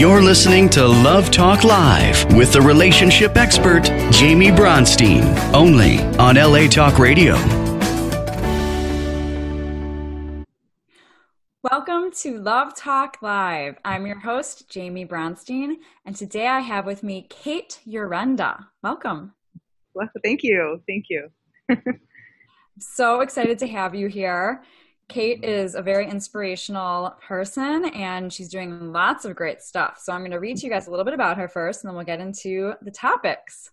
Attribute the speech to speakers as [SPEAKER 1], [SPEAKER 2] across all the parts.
[SPEAKER 1] You're listening to Love Talk Live with the relationship expert, Jaime Bronstein, only on LA Talk Radio.
[SPEAKER 2] Welcome to Love Talk Live. I'm your host, Jaime Bronstein, and today I have with me Kate Yurenda. Welcome.
[SPEAKER 3] Well, thank you. Thank you.
[SPEAKER 2] so excited to have you here. Kate is a very inspirational person and she's doing lots of great stuff. So I'm going to read to you guys a little bit about her first and then we'll get into the topics.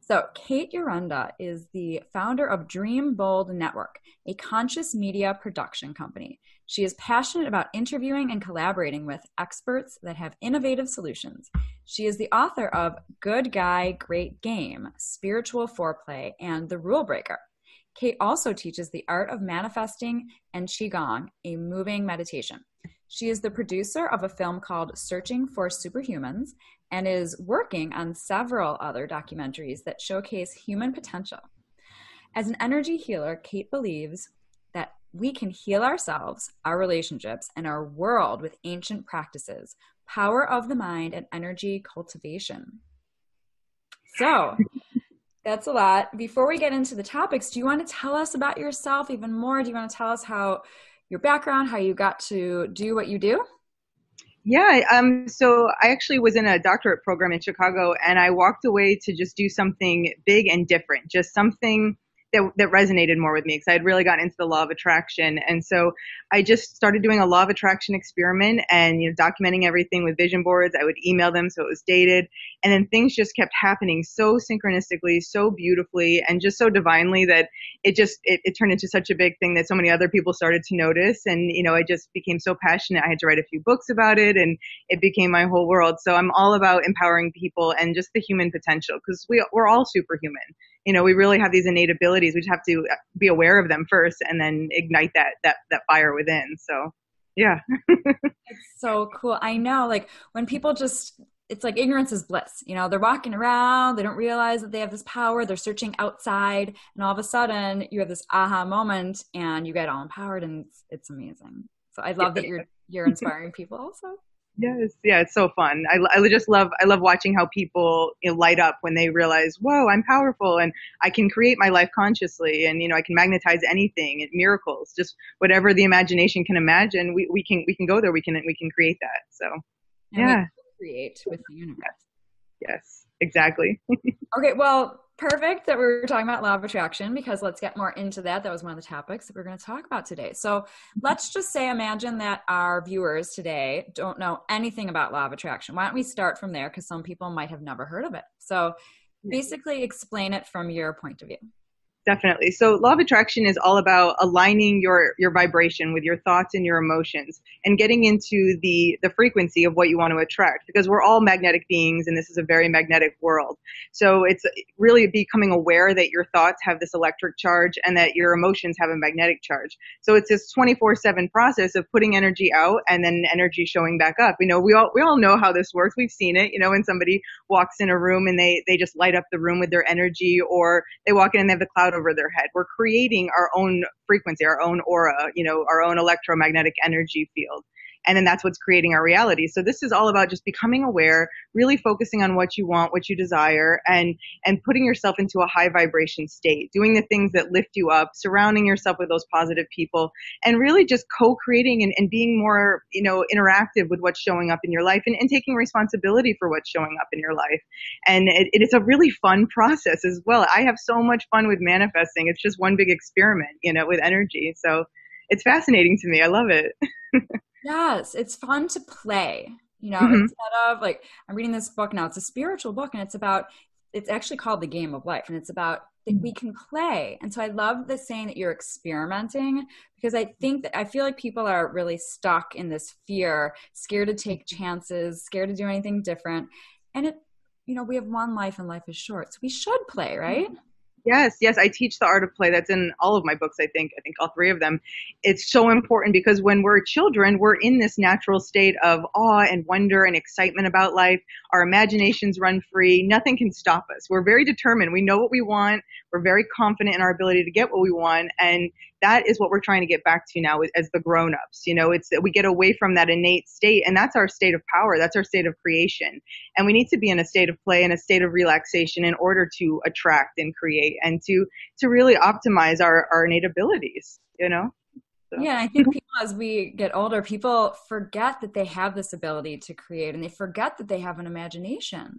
[SPEAKER 2] So, Kate Yurenda is the founder of Dream Bold Network, a conscious media production company. She is passionate about interviewing and collaborating with experts that have innovative solutions. She is the author of Good Guy, Great Game, Spiritual Foreplay, and The Rule Breaker. Kate also teaches the art of manifesting and Qigong, a moving meditation. She is the producer of a film called Searching for Superhumans and is working on several other documentaries that showcase human potential. As an energy healer, Kate believes that we can heal ourselves, our relationships, and our world with ancient practices, power of the mind, and energy cultivation. So, that's a lot. Before we get into the topics, do you want to tell us about yourself even more? Do you want to tell us how your background, how you got to do what you do?
[SPEAKER 3] Yeah, um, so I actually was in a doctorate program in Chicago and I walked away to just do something big and different, just something that, that resonated more with me because I had really gotten into the law of attraction. And so I just started doing a law of attraction experiment and, you know, documenting everything with vision boards. I would email them so it was dated. And then things just kept happening so synchronistically, so beautifully, and just so divinely that it just, it, it turned into such a big thing that so many other people started to notice. And, you know, I just became so passionate. I had to write a few books about it and it became my whole world. So I'm all about empowering people and just the human potential because we, we're all superhuman you know, we really have these innate abilities. We just have to uh, be aware of them first and then ignite that, that, that fire within. So yeah.
[SPEAKER 2] it's so cool. I know like when people just, it's like ignorance is bliss. You know, they're walking around, they don't realize that they have this power, they're searching outside, and all of a sudden you have this aha moment and you get all empowered and it's, it's amazing. So I love that you're you're inspiring people also.
[SPEAKER 3] Yes, yeah, it's so fun. I, I just love I love watching how people you know, light up when they realize, whoa, I'm powerful and I can create my life consciously, and you know I can magnetize anything, miracles, just whatever the imagination can imagine. We, we can we can go there. We can we can create that. So
[SPEAKER 2] and yeah, create with the universe.
[SPEAKER 3] Yes, exactly.
[SPEAKER 2] okay, well, perfect that we were talking about law of attraction because let's get more into that. That was one of the topics that we're going to talk about today. So mm-hmm. let's just say, imagine that our viewers today don't know anything about law of attraction. Why don't we start from there? Because some people might have never heard of it. So basically, explain it from your point of view.
[SPEAKER 3] Definitely. So law of attraction is all about aligning your, your vibration with your thoughts and your emotions and getting into the, the frequency of what you want to attract because we're all magnetic beings and this is a very magnetic world. So it's really becoming aware that your thoughts have this electric charge and that your emotions have a magnetic charge. So it's this 24-7 process of putting energy out and then energy showing back up. You know, we all, we all know how this works. We've seen it, you know, when somebody walks in a room and they, they just light up the room with their energy or they walk in and they have the cloud over their head. We're creating our own frequency, our own aura, you know, our own electromagnetic energy field and then that's what's creating our reality. So this is all about just becoming aware really focusing on what you want what you desire and and putting yourself into a high vibration state doing the things that lift you up surrounding yourself with those positive people and really just co-creating and, and being more you know interactive with what's showing up in your life and, and taking responsibility for what's showing up in your life. And it, it's a really fun process as well. I have so much fun with manifesting. It's just one big experiment you know with energy. So it's fascinating to me. I love it
[SPEAKER 2] Yes, it's fun to play. You know, mm-hmm. instead of like I'm reading this book now. It's a spiritual book, and it's about. It's actually called the game of life, and it's about that mm-hmm. we can play. And so I love the saying that you're experimenting because I think that I feel like people are really stuck in this fear, scared to take mm-hmm. chances, scared to do anything different. And it, you know, we have one life and life is short. So we should play, right? Mm-hmm.
[SPEAKER 3] Yes, yes, I teach the art of play. That's in all of my books, I think. I think all three of them. It's so important because when we're children, we're in this natural state of awe and wonder and excitement about life. Our imaginations run free. Nothing can stop us. We're very determined. We know what we want. We're very confident in our ability to get what we want. And that is what we're trying to get back to now as the grown-ups. You know, it's that we get away from that innate state and that's our state of power. That's our state of creation. And we need to be in a state of play and a state of relaxation in order to attract and create and to, to really optimize our, our innate abilities, you know?
[SPEAKER 2] So. Yeah, I think people, as we get older, people forget that they have this ability to create, and they forget that they have an imagination.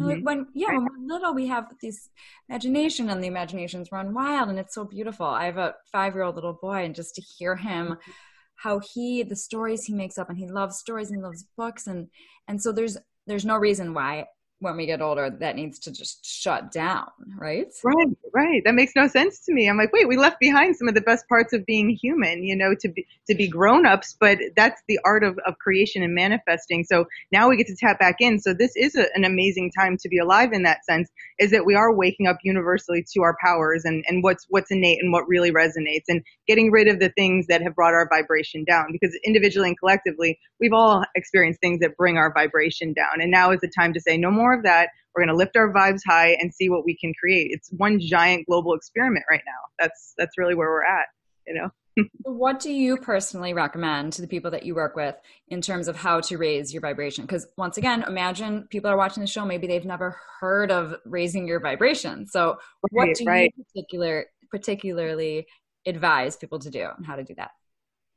[SPEAKER 2] Mm-hmm. When yeah, when we're little, we have this imagination, and the imaginations run wild, and it's so beautiful. I have a five-year-old little boy, and just to hear him, mm-hmm. how he the stories he makes up, and he loves stories and he loves books, and and so there's there's no reason why when we get older that needs to just shut down, right?
[SPEAKER 3] Right, right. That makes no sense to me. I'm like, wait, we left behind some of the best parts of being human, you know, to be to be grown-ups, but that's the art of, of creation and manifesting. So now we get to tap back in. So this is a, an amazing time to be alive in that sense, is that we are waking up universally to our powers and, and what's what's innate and what really resonates and getting rid of the things that have brought our vibration down. Because individually and collectively, we've all experienced things that bring our vibration down. And now is the time to say no more more of that. We're going to lift our vibes high and see what we can create. It's one giant global experiment right now. That's that's really where we're at, you know.
[SPEAKER 2] what do you personally recommend to the people that you work with in terms of how to raise your vibration? Because once again, imagine people are watching the show, maybe they've never heard of raising your vibration. So, what right, do right. you particular particularly advise people to do and how to do that?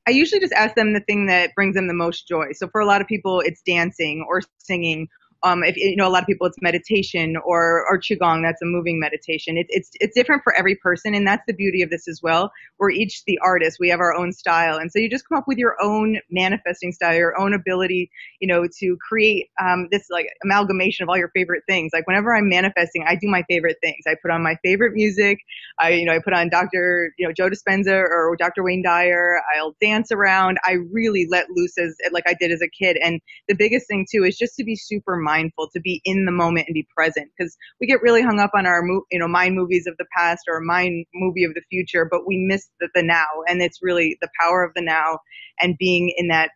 [SPEAKER 3] I usually just ask them the thing that brings them the most joy. So for a lot of people, it's dancing or singing um, if you know a lot of people, it's meditation or or qigong. That's a moving meditation. It's it's it's different for every person, and that's the beauty of this as well. We're each the artist. We have our own style, and so you just come up with your own manifesting style, your own ability, you know, to create um, this like amalgamation of all your favorite things. Like whenever I'm manifesting, I do my favorite things. I put on my favorite music. I you know I put on Dr. you know Joe Dispenza or Dr. Wayne Dyer. I'll dance around. I really let loose as like I did as a kid. And the biggest thing too is just to be super mindful mindful, to be in the moment and be present. Because we get really hung up on our, you know, mind movies of the past or mind movie of the future, but we miss the, the now. And it's really the power of the now and being in that,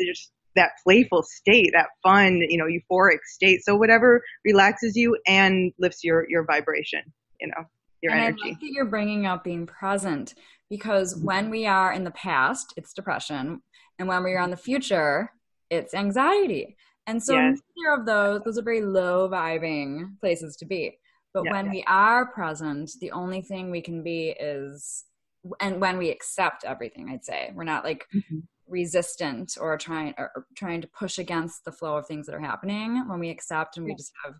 [SPEAKER 3] just that playful state, that fun, you know, euphoric state. So whatever relaxes you and lifts your, your vibration, you know, your
[SPEAKER 2] and
[SPEAKER 3] energy.
[SPEAKER 2] I like that you're bringing up being present because when we are in the past, it's depression. And when we are in the future, it's anxiety. And so yes. neither of those, those are very low vibing places to be. But yeah, when yeah. we are present, the only thing we can be is, and when we accept everything, I'd say we're not like mm-hmm. resistant or trying or trying to push against the flow of things that are happening. When we accept and we just have,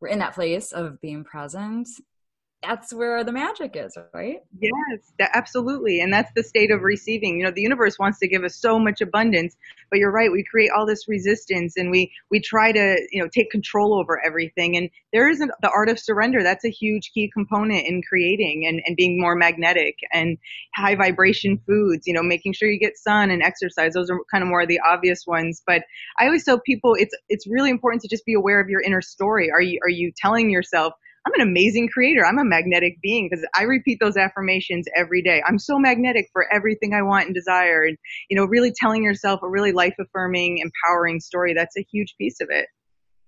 [SPEAKER 2] we're in that place of being present that's where the magic is, right?
[SPEAKER 3] Yes, that, absolutely. And that's the state of receiving. You know, the universe wants to give us so much abundance, but you're right. We create all this resistance and we, we try to, you know, take control over everything. And there isn't the art of surrender. That's a huge key component in creating and, and being more magnetic and high vibration foods, you know, making sure you get sun and exercise. Those are kind of more of the obvious ones. But I always tell people it's, it's really important to just be aware of your inner story. Are you, are you telling yourself, I'm an amazing creator. I'm a magnetic being because I repeat those affirmations every day. I'm so magnetic for everything I want and desire. And, you know, really telling yourself a really life affirming, empowering story. That's a huge piece of it.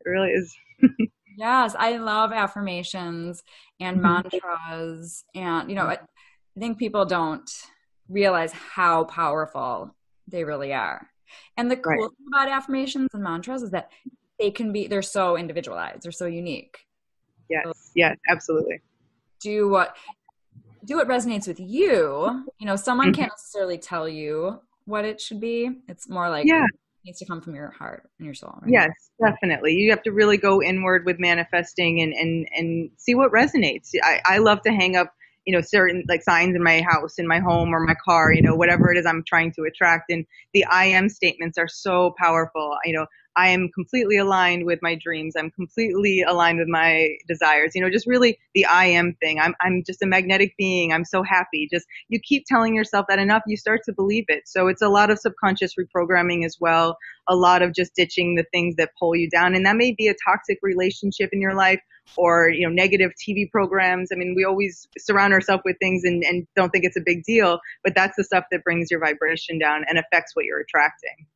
[SPEAKER 3] It really is.
[SPEAKER 2] yes, I love affirmations and mm-hmm. mantras. And, you know, I think people don't realize how powerful they really are. And the cool right. thing about affirmations and mantras is that they can be, they're so individualized, they're so unique.
[SPEAKER 3] Yes, yes, absolutely.
[SPEAKER 2] Do what do what resonates with you. You know, someone mm-hmm. can't necessarily tell you what it should be. It's more like yeah. needs to come from your heart and your soul.
[SPEAKER 3] Right? Yes, definitely. You have to really go inward with manifesting and and and see what resonates. I, I love to hang up you know certain like signs in my house in my home or my car you know whatever it is i'm trying to attract and the i am statements are so powerful you know I am completely aligned with my dreams. I'm completely aligned with my desires. You know, just really the I am thing. I'm, I'm just a magnetic being. I'm so happy. Just you keep telling yourself that enough, you start to believe it. So it's a lot of subconscious reprogramming as well. A lot of just ditching the things that pull you down. And that may be a toxic relationship in your life or, you know, negative TV programs. I mean, we always surround ourselves with things and, and don't think it's a big deal, but that's the stuff that brings your vibration down and affects what you're attracting.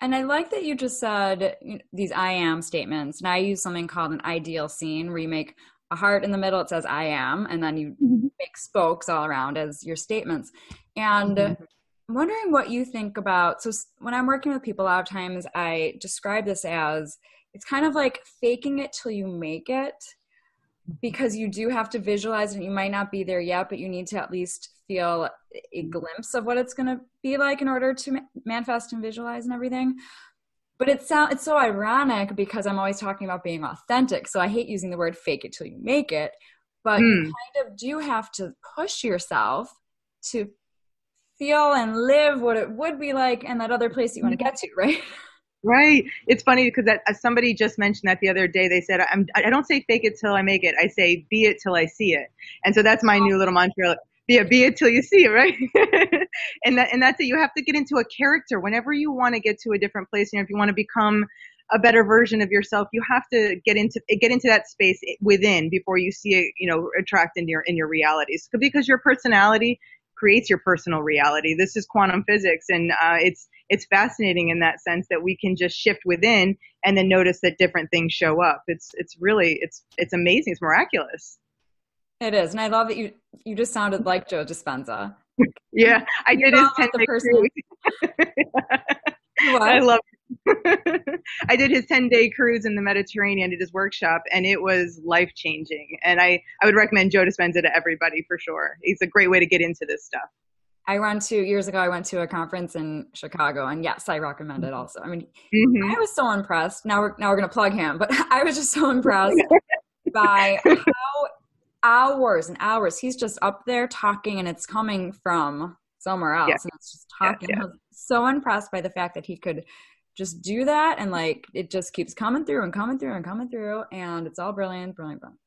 [SPEAKER 2] And I like that you just said you know, these I am statements. And I use something called an ideal scene where you make a heart in the middle. It says I am, and then you
[SPEAKER 3] Mhm.
[SPEAKER 2] make spokes all around as your statements. And
[SPEAKER 3] Mhm.
[SPEAKER 2] I'm wondering what you think about. So when I'm working with people, a lot of times I describe this as it's kind of like faking it till you make it because you do have to visualize and you might not be there yet but you need to at least feel a glimpse of what it's going to be like in order to ma- manifest and visualize and everything but it sound it's so ironic because i'm always talking about being authentic so i hate using the word fake it till you make it but you
[SPEAKER 3] Mm.
[SPEAKER 2] kind of do have to push yourself to feel and live what it would be like in that other place you want to get to right
[SPEAKER 3] Right. It's funny because that somebody just mentioned that the other day. They said, "I'm. I don't say fake it till I make it. I say be it till I see it." And so that's my new little mantra. Yeah, be it till you see it, right? and that and that's it. You have to get into a character whenever you want to get to a different place. You know, if you want to become a better version of yourself, you have to get into get into that space within before you see it. You know, attract in your in your realities because your personality creates your personal reality. This is quantum physics, and uh, it's it's fascinating in that sense that we can just shift within and then notice that different things show up. It's it's really it's it's amazing. It's miraculous.
[SPEAKER 2] It is and i love that you you just sounded like joe dispenza
[SPEAKER 3] Yeah, I did his ten day
[SPEAKER 2] person-?
[SPEAKER 3] I love. I did his ten day cruise in the Mediterranean. Did his workshop, and it was life changing. And I I would recommend Joe Dispenza to everybody for sure. It's a great way to get into this stuff.
[SPEAKER 2] I went to years ago. I went to a conference in Chicago, and yes, I recommend it. Also, I mean,
[SPEAKER 3] hmm
[SPEAKER 2] I was so impressed. Now we're now we're gonna plug him, but I was just so impressed by how hours and hours he's just up there talking, and it's coming from somewhere else,
[SPEAKER 3] Yeah.
[SPEAKER 2] and it's just talking.
[SPEAKER 3] yeah.
[SPEAKER 2] I was so impressed by the fact that he could just do that, and like it just keeps coming through and coming through and coming through, and it's all brilliant, brilliant, brilliant.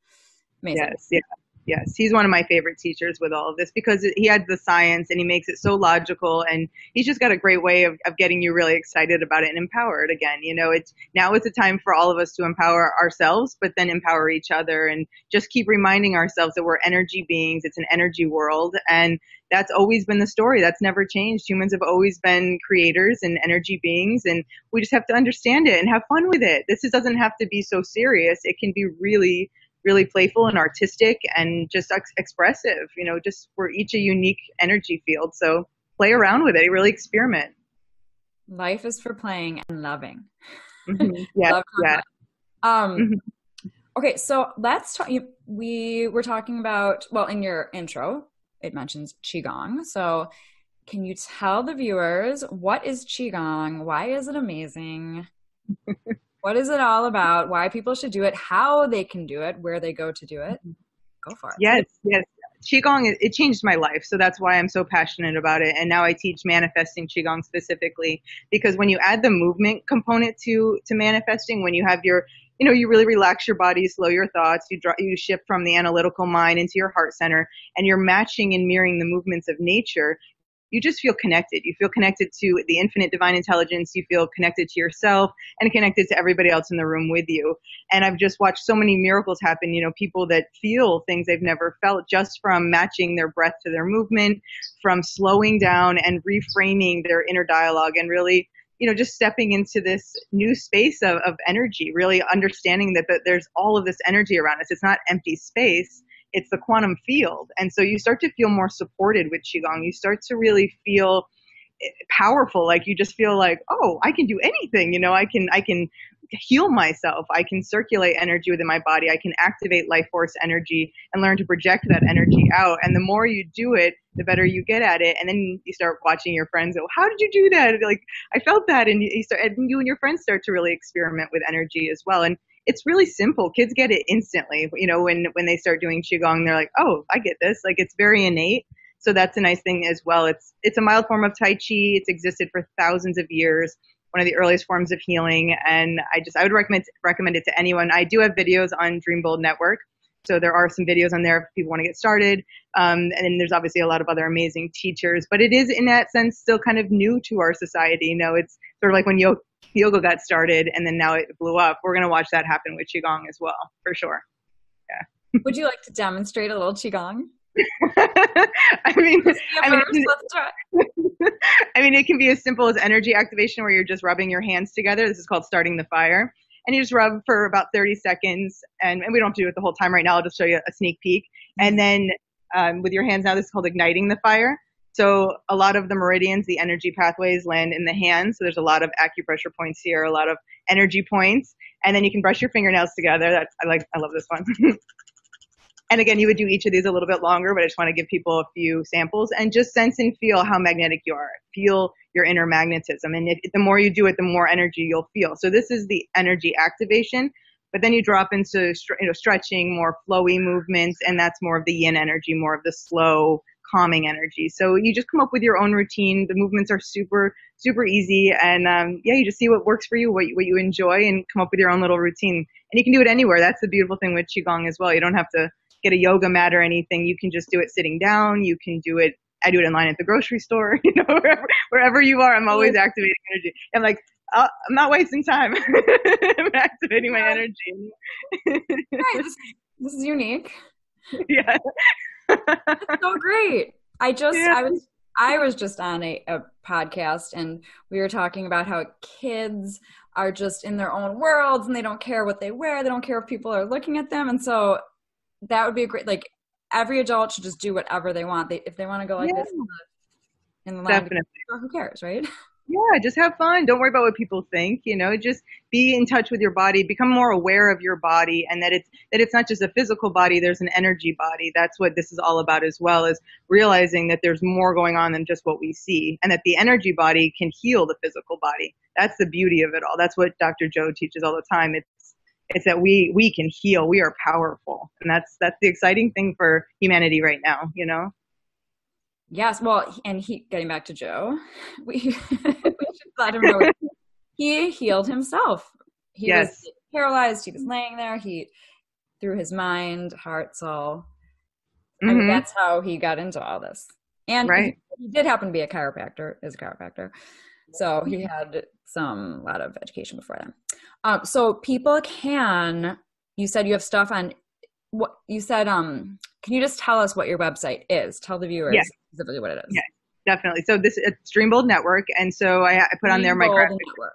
[SPEAKER 2] Amazing.
[SPEAKER 3] Yes, yeah, yes. He's one of my favorite teachers with all of this because he has the science and he makes it so logical and he's just got a great way of, of getting you really excited about it and empowered again. You know, it's now it's a time for all of us to empower ourselves, but then empower each other and just keep reminding ourselves that we're energy beings. It's an energy world and that's always been the story. That's never changed. Humans have always been creators and energy beings and we just have to understand it and have fun with it. This doesn't have to be so serious. It can be really really playful and artistic and just ex- expressive. You know, just we're each a unique energy field. So play around with it. Really experiment.
[SPEAKER 2] Life is for playing and loving.
[SPEAKER 3] Mhm. Yeah,
[SPEAKER 2] Love
[SPEAKER 3] yeah.
[SPEAKER 2] Um,
[SPEAKER 3] Mhm.
[SPEAKER 2] Okay, so let's talk. We were talking about well in your intro, it mentions qigong. So, can you tell the viewers what is qigong? Why is it amazing? what is it all about? Why people should do it? How they can do it? Where they go to do it? Mm-hmm. Go for it.
[SPEAKER 3] Yes, yes. Qigong, it, it changed my life. So that's why I'm so passionate about it. And now I teach manifesting Qigong specifically because when you add the movement component to, to manifesting, when you have your, you know, you really relax your body, slow your thoughts, you draw, you shift from the analytical mind into your heart center and you're matching and mirroring the movements of nature. You just feel connected. You feel connected to the infinite divine intelligence. You feel connected to yourself and connected to everybody else in the room with you and I've just watched so many miracles happen. You know, people that feel things they've never felt just from matching their breath to their movement, from slowing down and reframing their inner dialogue, and really, you know, just stepping into this new space of, of energy. Really understanding that, that there's all of this energy around us. It's not empty space. It's the quantum field, and so you start to feel more supported with qigong. You start to really feel eh, powerful. Like you just feel like oh i can do anything you know? I can i can heal myself. I can circulate energy within my body. I can activate life force energy and learn to project that energy out. And the more you do it the better you get at it. And then you start watching your friends go how did you do that? Like i felt that. And you start and you and your friends start to really experiment with energy as well. And it's really simple kids get it instantly you know when when they start doing qigong they're like oh i get this like it's very innate so that's a nice thing as well. It's it's a mild form of Tai Chi. It's existed for thousands of years. One of the earliest forms of healing, and I just I would recommend recommend it to anyone. I do have videos on Dream Bold Network, so there are some videos on there if people want to get started. Um, and then there's obviously a lot of other amazing teachers, but it is in that sense still kind of new to our society. You know, it's sort of like when yoga, yoga got started and then now it blew up. We're gonna watch that happen with qigong as well, for sure. Yeah.
[SPEAKER 2] Would you like to demonstrate a little qigong?
[SPEAKER 3] I mean, I mean. I mean, it can be as simple as energy activation where you're just rubbing your hands together. This is called starting the fire. and you just rub for about 30 seconds. And, and we don't have to do it the whole time right now. I'll just show you a sneak peek. And then um, with your hands now, this is called igniting the fire. So a lot of the meridians, the energy pathways land in the hands. So there's a lot of acupressure points here, a lot of energy points. And then you can brush your fingernails together. That's I like I love this one. and again, you would do each of these a little bit longer, but I just want to give people a few samples and just sense and feel how magnetic you are. Feel your inner magnetism. And if, the more you do it, the more energy you'll feel. So this is the energy activation. But then you drop into you know, stretching, more flowy movements, and that's more of the yin energy, more of the slow, calming energy. So you just come up with your own routine. The movements are super, super easy. And um, yeah, you just see what works for you, what you, what you enjoy, and come up with your own little routine. And you can do it anywhere. That's the beautiful thing with Qigong as well. You don't have to get a yoga mat or anything. You can just do it sitting down. You can do it. I do it in line at the grocery store. You know, wherever, wherever you are, I'm always activating energy. I'm like, uh, I'm not wasting time. I'm activating my energy.
[SPEAKER 2] right, this, this is unique.
[SPEAKER 3] Yeah.
[SPEAKER 2] That's so great. I just yeah. I was I was just on a, a podcast and we were talking about how kids are just in their own worlds and they don't care what they wear. They don't care if people are looking at them. And so that would be a great like every adult should just do whatever they want. They if they want to go like yeah. this in the, in the line, who cares, right?
[SPEAKER 3] Yeah, just have fun. Don't worry about what people think. You know, just be in touch with your body. Become more aware of your body, and that it's that it's not just a physical body. There's an energy body. That's what this is all about, as well as realizing that there's more going on than just what we see, and that the energy body can heal the physical body. That's the beauty of it all. That's what Dr. Joe teaches all the time. It's it's that we we can heal. We are powerful, and that's that's the exciting thing for humanity right now. You know.
[SPEAKER 2] Yes, well, and he getting back to Joe, we, we should let him know he healed himself. He yes. was paralyzed. He was laying there. He through his mind, heart, soul. Mm-hmm. I mean, mm-hmm. that's how he got into all this. And right. he, he, did happen to be a chiropractor, is a chiropractor. So he had some lot of education before then. Um, so people can. You said you have stuff on. What you said? Um, can you just tell us what your website is? Tell the viewers yes. Specifically what it is.
[SPEAKER 3] Yes, definitely. So this it's Dreambold Network, and so I, I put on there my graphic. Network.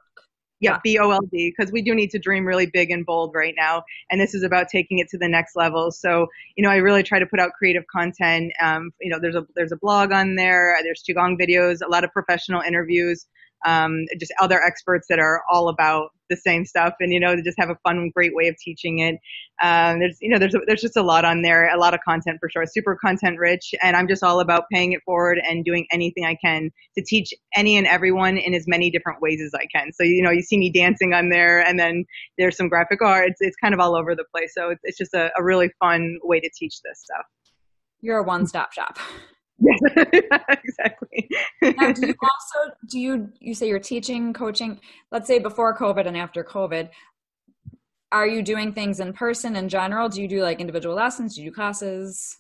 [SPEAKER 3] Yeah, B O L D, because we do need to dream really big and bold right now, and this is about taking it to the next level. So, you know, I really try to put out creative content. Um, you know, there's a there's a blog on there. There's qigong videos, a lot of professional interviews um, just other experts that are all about the same stuff and you know they just have a fun great way of teaching it. Um, there's you know there's there's just a lot on there a lot of content for sure super content rich and i'm just all about paying it forward and doing anything i can to teach any and everyone in as many different ways as i can. So you know you see me dancing on there and then there's some graphic art. It's, it's kind of all over the place. So it's, it's just a, a really fun way to teach this stuff.
[SPEAKER 2] You're a one-stop shop
[SPEAKER 3] exactly.
[SPEAKER 2] now, do you also do you you say you're teaching, coaching? Let's say before COVID and after COVID, are you doing things in person in general? Do you do like individual lessons? Do you do classes?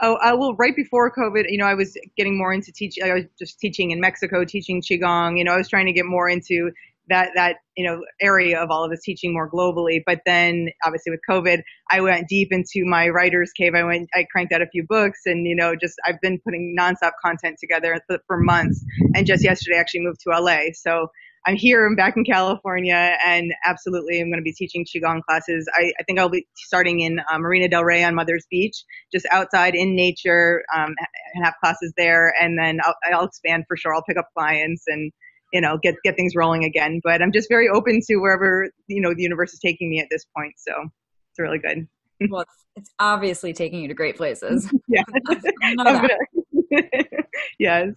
[SPEAKER 3] Oh, uh, I will. Right before COVID, you know, I was getting more into teaching. I was just teaching in Mexico, teaching qigong. You know, I was trying to get more into that that you know area of all of this teaching more globally. But then obviously with COVID, I went deep into my writer's cave. I went, I cranked out a few books, and you know, just I've been putting nonstop content together for months. And just yesterday, I actually moved to LA, so. I'm here. I'm back in California, and absolutely, I'm going to be teaching qigong classes. I, I think I'll be starting in uh, Marina Del Rey on Mother's Beach, just outside in nature, um, and have classes there. And then I'll, I'll expand for sure. I'll pick up clients and you know get get things rolling again. But I'm just very open to wherever you know the universe is taking me at this point. So it's really good.
[SPEAKER 2] well, it's, it's obviously taking you to great places.
[SPEAKER 3] yeah. yes.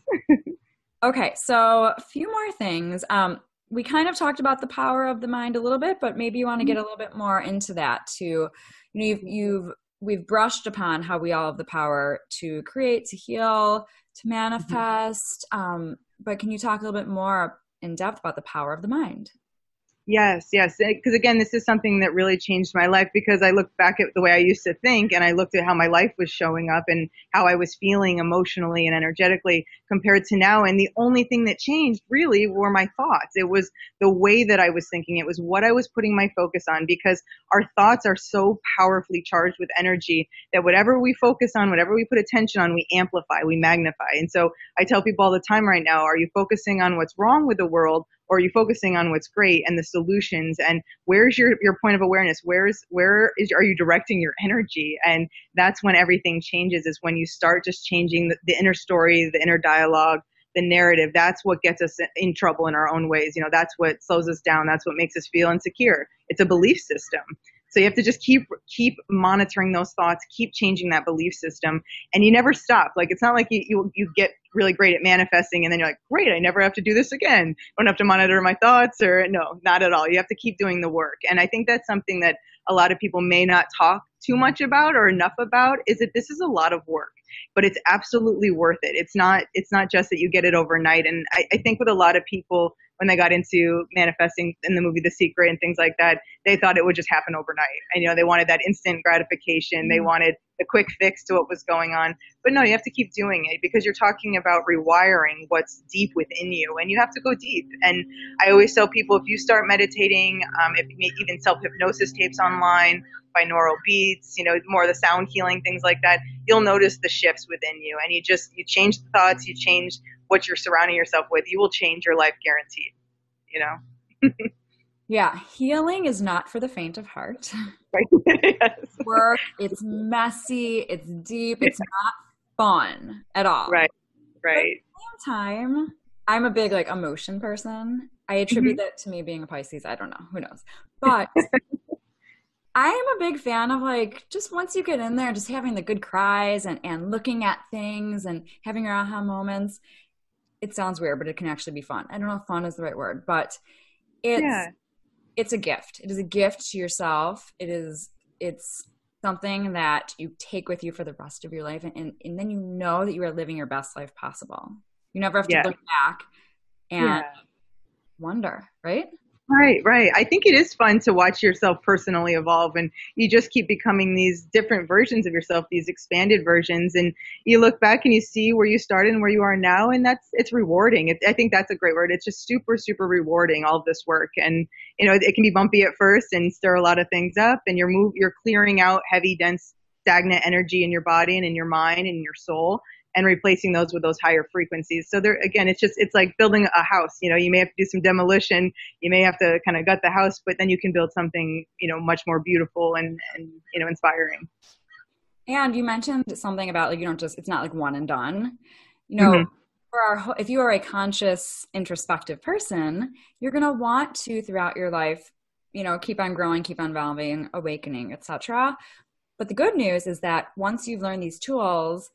[SPEAKER 2] okay, so a few more things. Um, we kind of talked about the power of the mind a little bit, but maybe you want to get a little bit more into that too. You know, you've, you've we've brushed upon how we all have the power to create, to heal, to mm-hmm. manifest. Mm-hmm. Um, but can you talk a little bit more in depth about the power of the mind?
[SPEAKER 3] Yes, yes. Eh, because again, this is something that really changed my life because I looked back at the way I used to think and I looked at how my life was showing up and how I was feeling emotionally and energetically compared to now. And the only thing that changed really were my thoughts. It was the way that I was thinking. It was what I was putting my focus on because our thoughts are so powerfully charged with energy that whatever we focus on, whatever we put attention on, we amplify, we magnify. And so I tell people all the time right now, are you focusing on what's wrong with the world or are you focusing on what's great and the solutions? And where's your your point of awareness? Where's where is are you directing your energy? And that's when everything changes is when you start just changing the, the inner story the inner dialogue the narrative. That's what gets us in trouble in our own ways. You know that's what slows us down. That's what makes us feel insecure. It's a belief system so you have to just keep keep monitoring those thoughts, keep changing that belief system, and you never stop. Like it's not like you you, you get really great at manifesting and then you're like, great, I never have to do this again. I don't have to monitor my thoughts or no, not at all. You have to keep doing the work. And I think that's something that a lot of people may not talk too much about or enough about is that this is a lot of work but it's absolutely worth it it's not it's not just that you get it overnight and I, I think with a lot of people when they got into manifesting in the movie The Secret and things like that, they thought it would just happen overnight. And you know, they wanted that instant gratification. They mm-hmm. wanted the quick fix to what was going on. But no, you have to keep doing it because you're talking about rewiring what's deep within you, and you have to go deep. And I always tell people if you start meditating, um, if you even self hypnosis tapes online, binaural beats, you know, more of the sound healing things like that, you'll notice the shifts within you, and you just you change the thoughts, you change what you're surrounding yourself with, you will change your life guaranteed. You know.
[SPEAKER 2] yeah, healing is not for the faint of heart. Right. yes. Work. It's messy. It's deep. It's yeah. not fun at all.
[SPEAKER 3] Right. Right.
[SPEAKER 2] But at the same time, I'm a big like emotion person. I attribute mm-hmm. that to me being a Pisces. I don't know. Who knows? But I am a big fan of like just once you get in there, just having the good cries and, and looking at things and having your aha moments it sounds weird, but it can actually be fun. I don't know if fun is the right word, but it's yeah. It's a gift. It is a gift to yourself. It is it's something that you take with you for the rest of your life and, and, and then you know that you are living your best life possible. You never have to yeah. look back and yeah. wonder, right?
[SPEAKER 3] Right, right. I think it is fun to watch yourself personally evolve and you just keep becoming these different versions of yourself, these expanded versions. And you look back and you see where you started and where you are now. And that's, it's rewarding. It, I think that's a great word. It's just super, super rewarding, all of this work. And, you know, it, can be bumpy at first and stir a lot of things up and you're move, you're clearing out heavy, dense, stagnant energy in your body and in your mind and your soul and replacing those with those higher frequencies. So there again, it's just it's like building a house. You know, you may have to do some demolition, you may have to kind of gut the house, but then you can build something you know much more beautiful and and you know inspiring.
[SPEAKER 2] And you mentioned something about like you don't just it's not like one and done. You know. Mm-hmm. For our, if you are a conscious, introspective person, you're going to want to throughout your life you know keep on growing keep on evolving awakening etc but the good news is that once you've learned these tools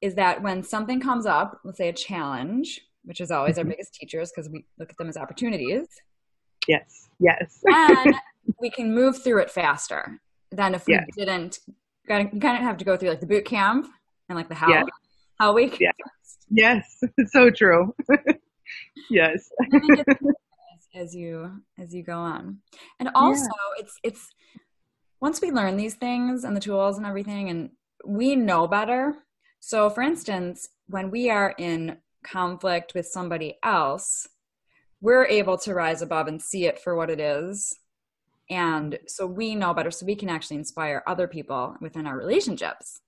[SPEAKER 2] is that when something comes up, let's say a challenge, which is always our mm-hmm. biggest teachers because we look at them as opportunities.
[SPEAKER 3] Yes, yes.
[SPEAKER 2] and we can move through it faster than if we yes. didn't. You kind of have to go through like the boot camp and like the how yes. how week.
[SPEAKER 3] Yes, it's so true. yes.
[SPEAKER 2] as you as you go on, and also yeah. it's it's once we learn these things and the tools and everything, and we know better so, for instance, when we are in conflict with somebody else, we're able to rise above and see it for what it is. And so we know better, so we can actually inspire other people within our relationships.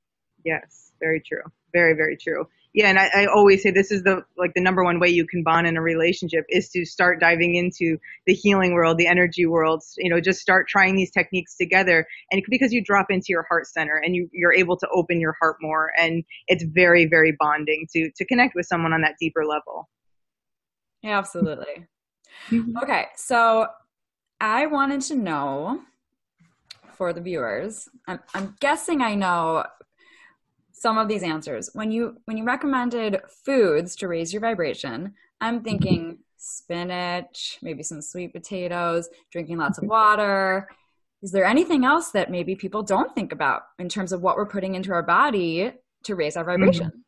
[SPEAKER 3] Yes, very true. Very, very true yeah and I, I, always say this is the like the number one way you can bond in a relationship is to start diving into the healing world the energy world you know just start trying these techniques together. And because you drop into your heart center and you, you're able to open your heart more and it's very very bonding to to connect with someone on that deeper level.
[SPEAKER 2] Yeah, absolutely. Mm-hmm. okay so i wanted to know for the viewers I'm, I'm guessing i know some of these answers. When you when you recommended foods to raise your vibration, I'm mm-hmm. thinking spinach, maybe some sweet potatoes, drinking lots of mm-hmm. water. Is there anything else that maybe people don't think about in terms of what we're putting into our body to raise our mm-hmm. vibration?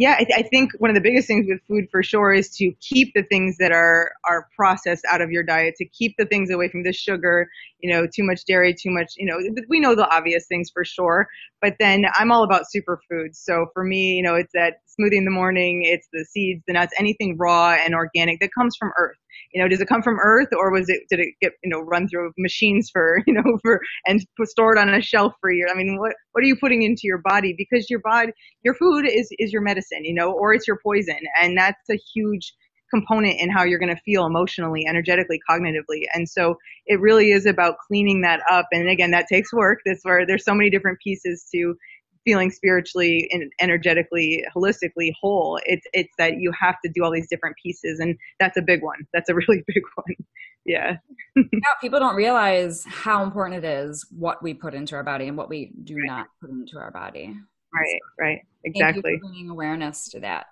[SPEAKER 3] Yeah, I, th- I, think one of the biggest things with food for sure is to keep the things that are are processed out of your diet, to keep the things away from the sugar, you know, too much dairy, too much, you know, we know the obvious things for sure. But then I'm all about superfoods. So for me, you know, it's that smoothie in the morning, it's the seeds, the nuts, anything raw and organic that comes from earth you know does it come from earth or was it did it get you know run through machines for you know for and stored on a shelf for you i mean what what are you putting into your body because your body your food is is your medicine you know or it's your poison and that's a huge component in how you're going to feel emotionally, energetically, cognitively. And so it really is about cleaning that up. And again, that takes work. That's where there's so many different pieces to feeling spiritually and energetically, holistically whole. It's it's that you have to do all these different pieces, and that's a big one. That's a really big one. Yeah.
[SPEAKER 2] yeah. People don't realize how important it is what we put into our body and what we do right. not put into our body.
[SPEAKER 3] Right. So, right. Exactly.
[SPEAKER 2] bringing awareness to that.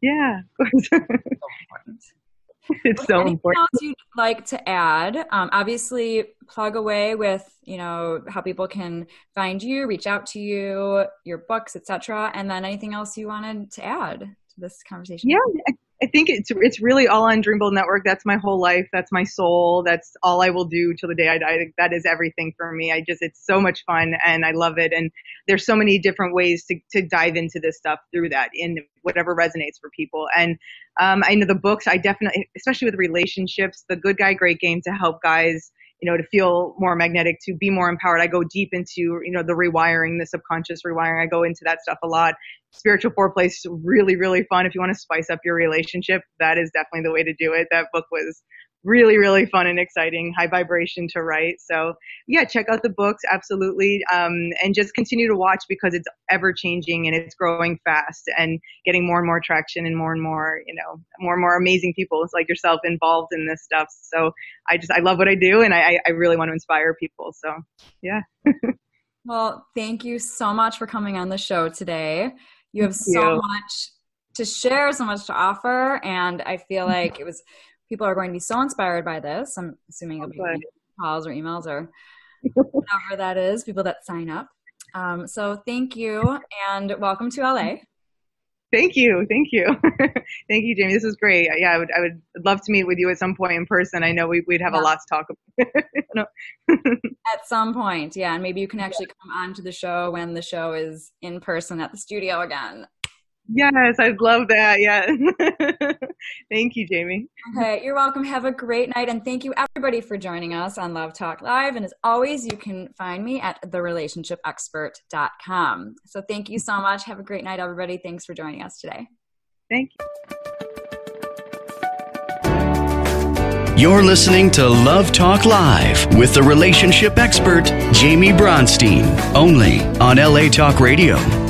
[SPEAKER 3] Yeah. so it's so
[SPEAKER 2] Anything
[SPEAKER 3] important.
[SPEAKER 2] else you'd like to add? Um, obviously, plug away with you know how people can find you, reach out to you, your books, etc. And then anything else you wanted to add to this conversation?
[SPEAKER 3] Yeah, I think it's it's really all on Dreambold Network. That's my whole life. That's my soul. That's all I will do till the day I die. That is everything for me. I just it's so much fun and I love it. And there's so many different ways to to dive into this stuff through that in whatever resonates for people. And um, I know the books. I definitely, especially with relationships, the Good Guy Great Game to help guys you know, to feel more magnetic, to be more empowered. I go deep into, you know, the rewiring, the subconscious rewiring. I go into that stuff a lot. Spiritual foreplay is really, really fun. If you want to spice up your relationship, that is definitely the way to do it. That book was really really fun and exciting high vibration to write. So yeah check out the books absolutely um, and just continue to watch because it's ever changing and it's growing fast and getting more and more traction and more and more you know more and more amazing people like yourself involved in this stuff. So i just i love what i do and i i really want to inspire people. So yeah.
[SPEAKER 2] Well thank you so much for coming on the show today. You have thank so you. much to share so much to offer and i feel like it was people are going to be so inspired by this. I'm assuming it'll be calls or emails or whatever that is, people that sign up. Um, so thank you and welcome to LA.
[SPEAKER 3] Thank you, thank you, thank you, Jaime. This is great. Yeah, I would, I would love to meet with you at some point in person. I know we, would have yeah. a lot to talk about.
[SPEAKER 2] at some point, yeah, and maybe you can actually come on to the show when the show is in person at the studio again.
[SPEAKER 3] Yes, I'd love that. Yeah. thank you, Jaime.
[SPEAKER 2] Okay, you're welcome. Have a great night. And thank you, everybody, for joining us on Love Talk Live. And as always, you can find me at therelationshipexpert.com. So thank you so much. Have a great night, everybody. Thanks for joining us today.
[SPEAKER 3] Thank you.
[SPEAKER 1] You're listening to Love Talk Live with the relationship expert, Jaime Bronstein, only on LA Talk Radio.